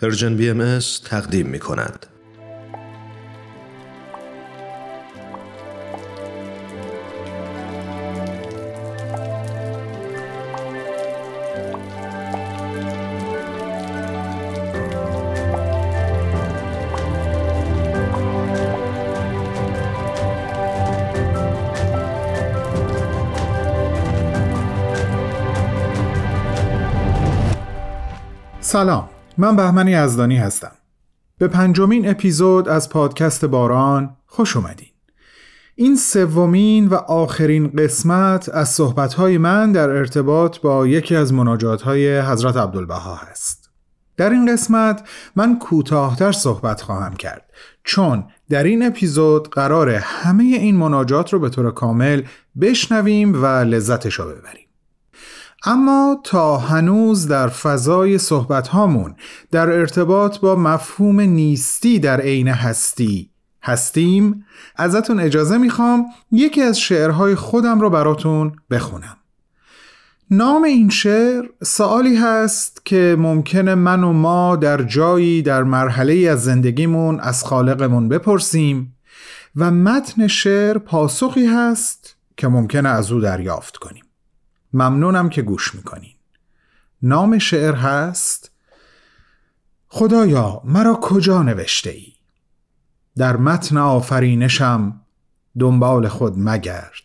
پرژن بی ام تقدیم می کند. سلام من بهمنی یزدانی هستم. به پنجمین اپیزود از پادکست باران خوش اومدین. این سومین و آخرین قسمت از صحبتهای من در ارتباط با یکی از مناجاتهای حضرت عبدالبها هست. در این قسمت من کوتاهتر صحبت خواهم کرد چون در این اپیزود قرار همه این مناجات رو به طور کامل بشنویم و لذتش رو ببریم. اما تا هنوز در فضای صحبت هامون در ارتباط با مفهوم نیستی در عین هستی هستیم ازتون اجازه می‌خوام یکی از شعرهای خودم رو براتون بخونم. نام این شعر سوالی هست که ممکنه من و ما در جایی در مرحله از زندگیمون از خالقمون بپرسیم و متن شعر پاسخی هست که ممکنه از او دریافت کنیم. ممنونم که گوش می‌کنین. نام شعر هست خدایا مرا کجا نوشته ای در متن آفرینشم دنبال خود مگرد.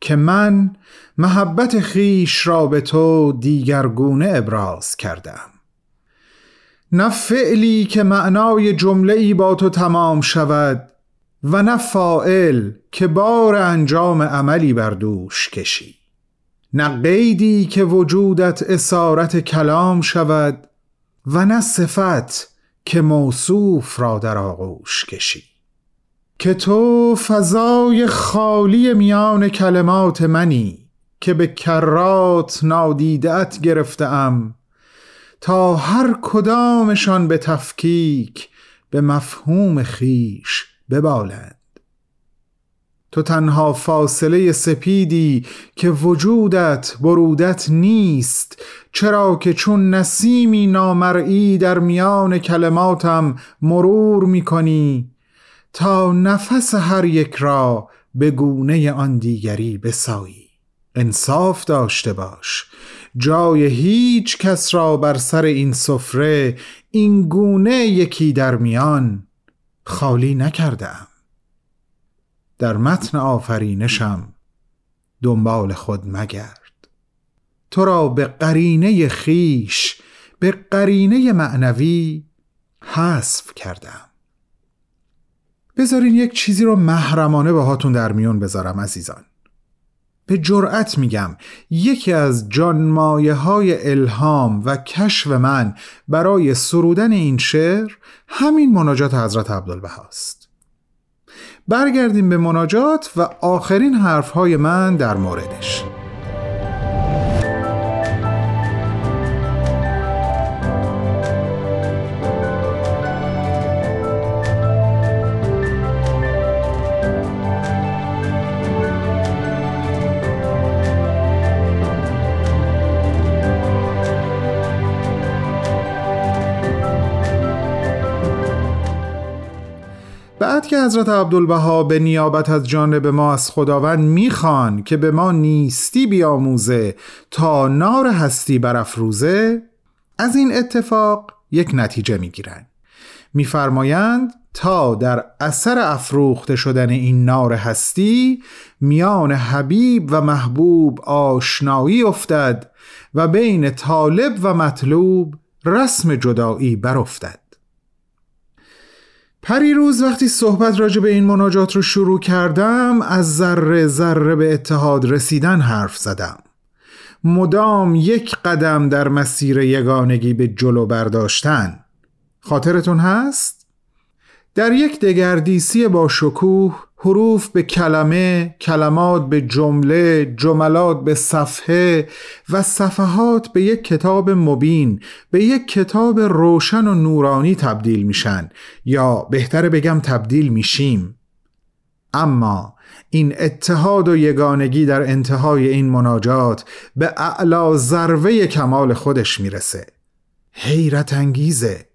که من محبت خیش را به تو دیگرگونه ابراز کردم. نه فعلی که معنای جمله ای با تو تمام شود و نه فائل که بار انجام عملی بر دوش کشی. نه قیدی که وجودت اسارت کلام شود و نه صفت که موصوف را در آغوش کشی. که تو فضای خالی میان کلمات منی که به کرات نادیدت گرفتم تا هر کدامشان به تفکیک به مفهوم خیش ببالند. تو تنها فاصله سپیدی که وجودت برودت نیست. چرا که چون نسیمی نامرئی در میان کلماتم مرور می کنی تا نفس هر یک را به گونه آن دیگری بسایی. انصاف داشته باش. جای هیچ کس را بر سر این سفره این گونه یکی در میان خالی نکردم در متن آفرینشم دنبال خود مگرد. تو را به قرینه خیش به قرینه معنوی حذف کردم. بذارین یک چیزی رو محرمانه باهاتون در میون بذارم عزیزان. به جرأت میگم یکی از جانمایه های الهام و کشف من برای سرودن این شعر همین مناجات حضرت عبدالبهاست برگردیم به مناجات و آخرین حرفهای من در موردش. بعد که حضرت عبدالبها به نیابت از جانب ما از خداوند می‌خوان که به ما نیستی بیاموزه تا نار هستی برافروزه از این اتفاق یک نتیجه می‌گیرن میفرمایند تا در اثر افروخته شدن این نار هستی میان حبیب و محبوب آشنایی افتد و بین طالب و مطلوب رسم جدایی برافتد. روز وقتی صحبت راجع به این مناجات رو شروع کردم از ذره ذره به اتحاد رسیدن حرف زدم مدام یک قدم در مسیر یگانگی به جلو برداشتن خاطرتون هست؟ در یک دگردیسی با شکوه حروف به کلمه، کلمات به جمله، جملات به صفحه و صفحات به یک کتاب مبین، به یک کتاب روشن و نورانی تبدیل میشن یا بهتر بگم تبدیل میشیم. اما این اتحاد و یگانگی در انتهای این مناجات به اعلا ذروه کمال خودش می‌رسه. حیرت انگیزه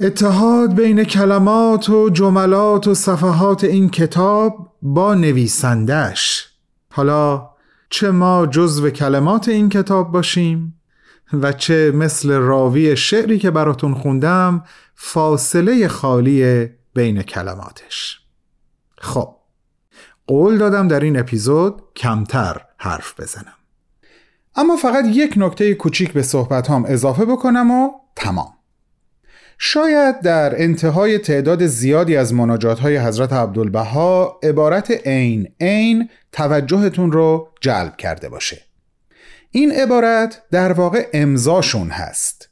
اتحاد بین کلمات و جملات و صفحات این کتاب با نویسندش حالا چه ما جزو کلمات این کتاب باشیم و چه مثل راوی شعری که براتون خوندم فاصله خالی بین کلماتش. خب قول دادم در این اپیزود کمتر حرف بزنم. اما فقط یک نکته کوچیک به صحبت هم اضافه بکنم و تمام. شاید در انتهای تعداد زیادی از مناجات های حضرت عبدالبها عبارت عین عین توجهتون رو جلب کرده باشه. این عبارت در واقع امضاشون هست.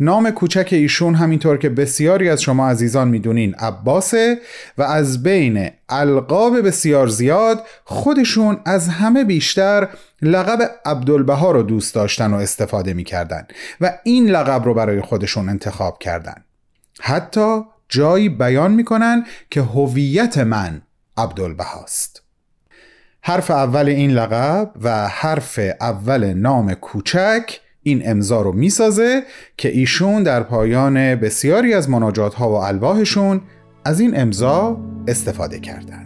نام کوچک ایشون همینطور که بسیاری از شما عزیزان می‌دونین عباسه و از بین القاب بسیار زیاد خودشون از همه بیشتر لقب عبدالبها رو دوست داشتن و استفاده می‌کردن و این لقب رو برای خودشون انتخاب کردن. حتی جایی بیان می‌کنن که هویت من عبدالبهاست. حرف اول این لقب و حرف اول نام کوچک این امضا رو می‌سازه که ایشون در پایان بسیاری از مناجات ها و الواحشون از این امضا استفاده کردن.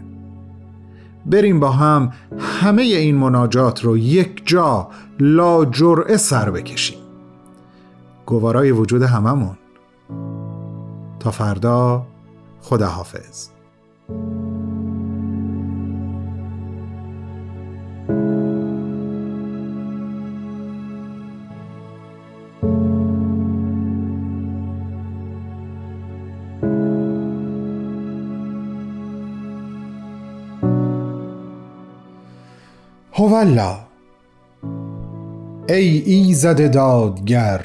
بریم با هم همه این مناجات رو یک جا لا جرعه سر بکشیم. گوارای وجود هممون. تا فردا خداحافظ. هولا ای ایزد دادگر.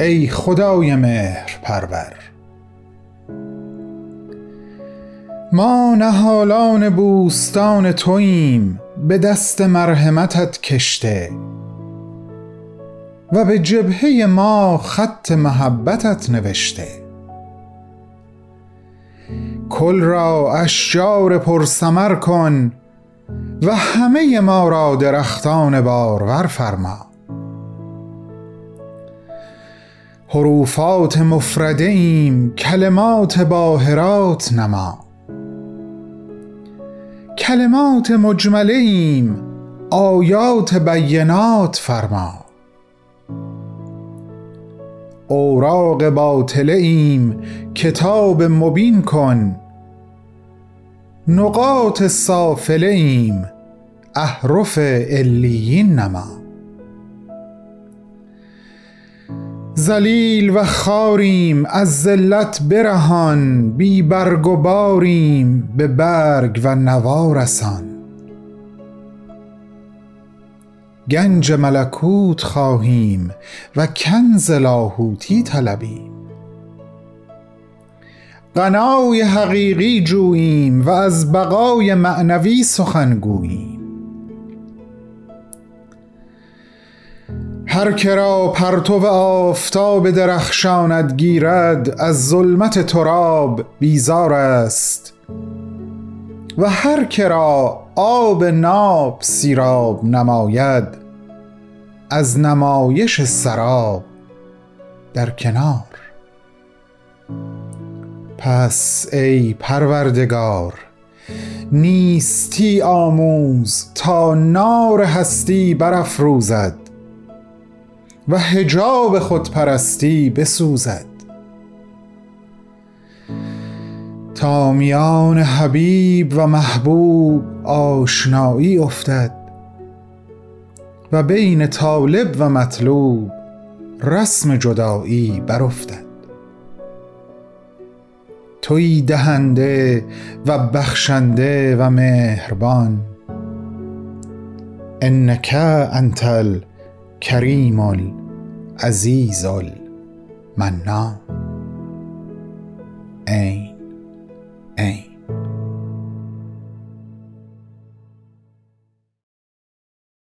ای خدای مهر پرور ما نهالان بوستان توییم به دست مرحمتت کشته. و به جبهه ما خط محبتت نوشته. کل را اشجار پرسمر کن و همه ما را درختان بارور فرما. حروفات مفرده ایم کلمات باهرات نما. کلمات مجمله ایم آیات بینات فرما. اوراق باطله ایم کتاب مبین کن. نقاط سافله ایم احرف علیین نما. زلیل و خاریم از ذلت برهان بی برگ و باریم به برگ و نوا رسان. گنج ملکوت خواهیم و کنز لاهوتی طلبیم. غنای حقیقی جوییم و از بقای معنوی سخن گوییم. هر کرا پرتو آفتاب درخشاند گیرد از ظلمت تراب بیزار است. و هر کرا آب ناب سیراب نماید از نمایش سراب در کنار. پس ای پروردگار نیستی آموز تا نار هستی برافروزد و هجاب خودپرستی بسوزد. تا میان حبیب و محبوب آشنایی افتد و بین طالب و مطلوب رسم جدایی برافتد. توی دهنده و بخشنده و مهربان. انک انت الکریم العزیز المنان. عین عین